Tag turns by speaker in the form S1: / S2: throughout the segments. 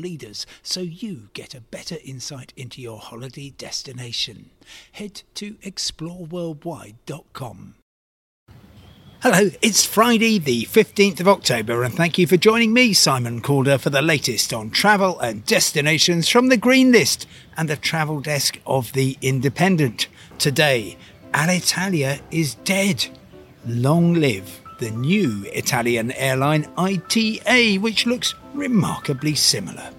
S1: leaders so you get a better insight into your holiday destination. Head to exploreworldwide.com. Hello, it's Friday, the 15th of October, and thank you for joining me, Simon Calder, for the latest on travel and destinations from the Green List and the travel desk of The Independent. Today, Alitalia is dead. Long live the new Italian airline ITA, which looks remarkably similar.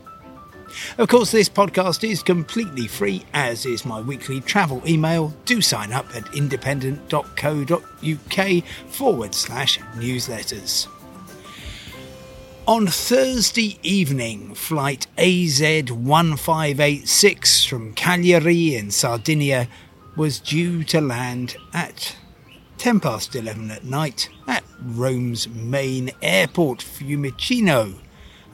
S1: Of course, this podcast is completely free, as is my weekly travel email. Do sign up at independent.co.uk forward slash newsletters. On Thursday evening, flight AZ1586 from Cagliari in Sardinia was due to land at 10 past 11 at night at Rome's main airport, Fiumicino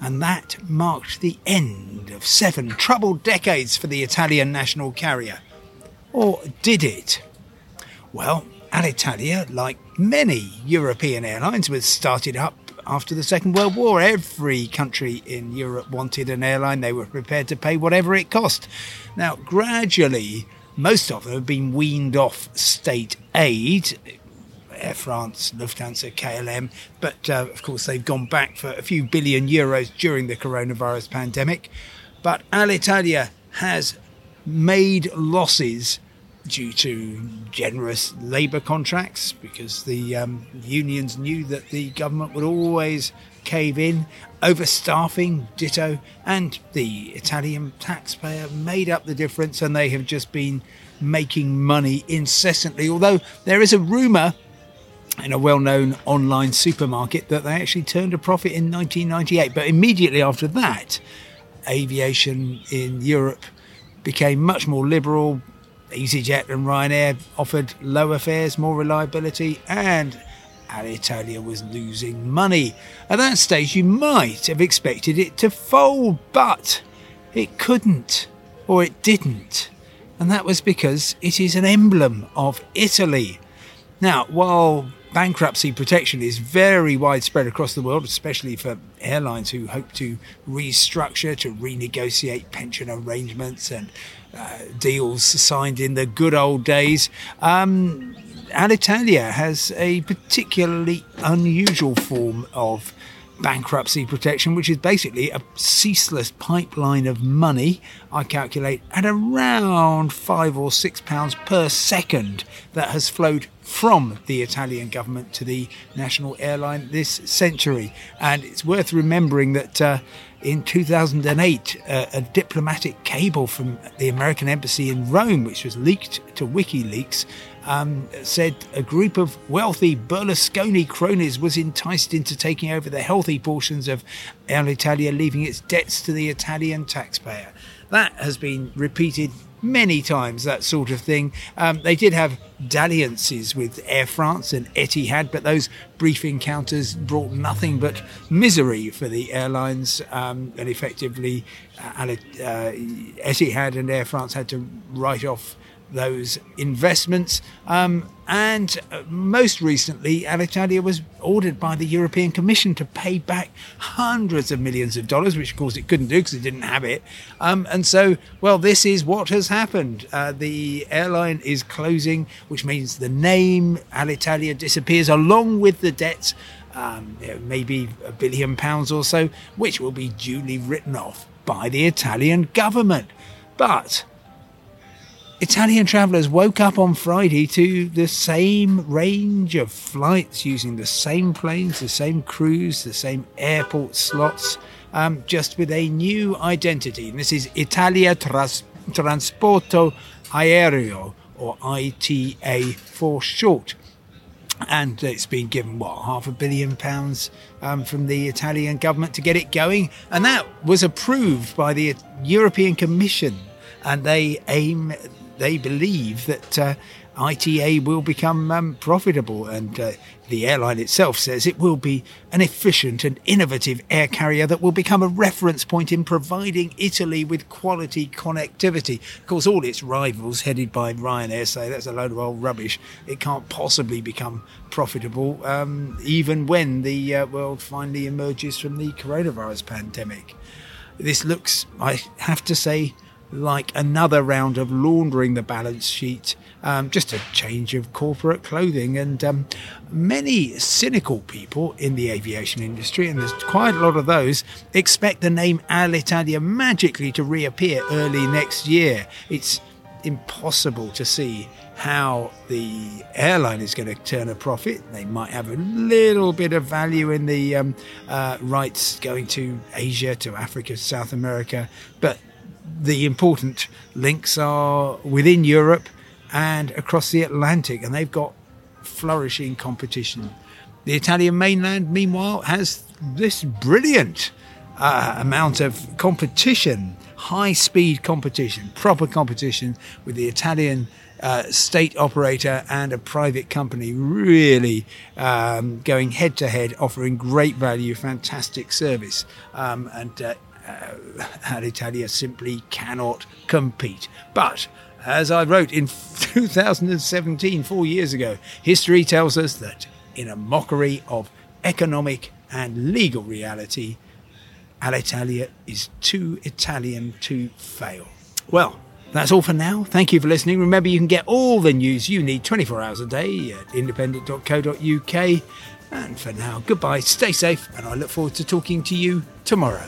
S1: and that marked the end of seven troubled decades for the Italian national carrier. Or did it? Well, Alitalia, like many European airlines, was started up after the Second World War. Every country in Europe wanted an airline. They were prepared to pay whatever it cost. Now, gradually, most of them have been weaned off state aid Air France, Lufthansa, KLM, but uh, of course they've gone back for a few billion euros during the coronavirus pandemic. But Alitalia has made losses due to generous labour contracts because the um, unions knew that the government would always cave in, overstaffing, ditto, and the Italian taxpayer made up the difference and they have just been making money incessantly. Although there is a rumour in a well known online supermarket that they actually turned a profit in 1998. But immediately after that, aviation in Europe became much more liberal. EasyJet and Ryanair offered lower fares, more reliability, and Alitalia was losing money. At that stage, you might have expected it to fold, but it couldn't, or it didn't. And that was because it is an emblem of Italy. Now, while bankruptcy protection is very widespread across the world, especially for airlines who hope to restructure, to renegotiate pension arrangements and uh, deals signed in the good old days. Um, Alitalia has a particularly unusual form of bankruptcy protection, which is basically a ceaseless pipeline of money, I calculate, at around five or six pounds per second that has flowed from the Italian government to the national airline this century. And it's worth remembering that. Uh, in 2008, uh, a diplomatic cable from the American embassy in Rome, which was leaked to WikiLeaks, um, said a group of wealthy Berlusconi cronies was enticed into taking over the healthy portions of Alitalia, leaving its debts to the Italian taxpayer. That has been repeated many times, that sort of thing. Um, they did have dalliances with Air France and Etihad, but those brief encounters brought nothing but misery for the airlines, um, and effectively, uh, uh, Etihad and Air France had to write off those investments. Um, and uh, most recently, Alitalia was ordered by the European Commission to pay back hundreds of millions of dollars, which of course it couldn't do because it didn't have it. Um, and so, well, this is what has happened. Uh, the airline is closing, which means the name Alitalia disappears along with the debts. Um, maybe a billion pounds or so, which will be duly written off by the Italian government. But Italian travellers woke up on Friday to the same range of flights using the same planes, the same crews, the same airport slots, um, just with a new identity. And this is Italia Tras- Trasporto Aereo, or ITA for short. and it's been given what half a billion pounds um, from the Italian government to get it going, and that was approved by the European Commission, and they aim, they believe that uh, ITA will become um, profitable, and uh, the airline itself says it will be an efficient and innovative air carrier that will become a reference point in providing Italy with quality connectivity. Of course, all its rivals, headed by Ryanair, say that's a load of old rubbish. It can't possibly become profitable, um, even when the uh, world finally emerges from the coronavirus pandemic. This looks, I have to say, like another round of laundering the balance sheet, um, just a change of corporate clothing. And um, many cynical people in the aviation industry, and there's quite a lot of those, expect the name Alitalia magically to reappear early next year. It's impossible to see how the airline is going to turn a profit. They might have a little bit of value in the um, uh, rights going to Asia, to Africa, South America, but the important links are within Europe and across the Atlantic, and they've got flourishing competition. The Italian mainland, meanwhile, has this brilliant uh, amount of competition, high speed competition, proper competition with the Italian uh, state operator and a private company really um, going head to head, offering great value, fantastic service. Um, and uh, Uh, Alitalia simply cannot compete. But as I wrote in 2017, four years ago, history tells us that in a mockery of economic and legal reality, Alitalia is too Italian to fail. Well, that's all for now. Thank you for listening. Remember, you can get all the news you need 24 hours a day at independent.co.uk. And for now, goodbye, stay safe, and I look forward to talking to you tomorrow.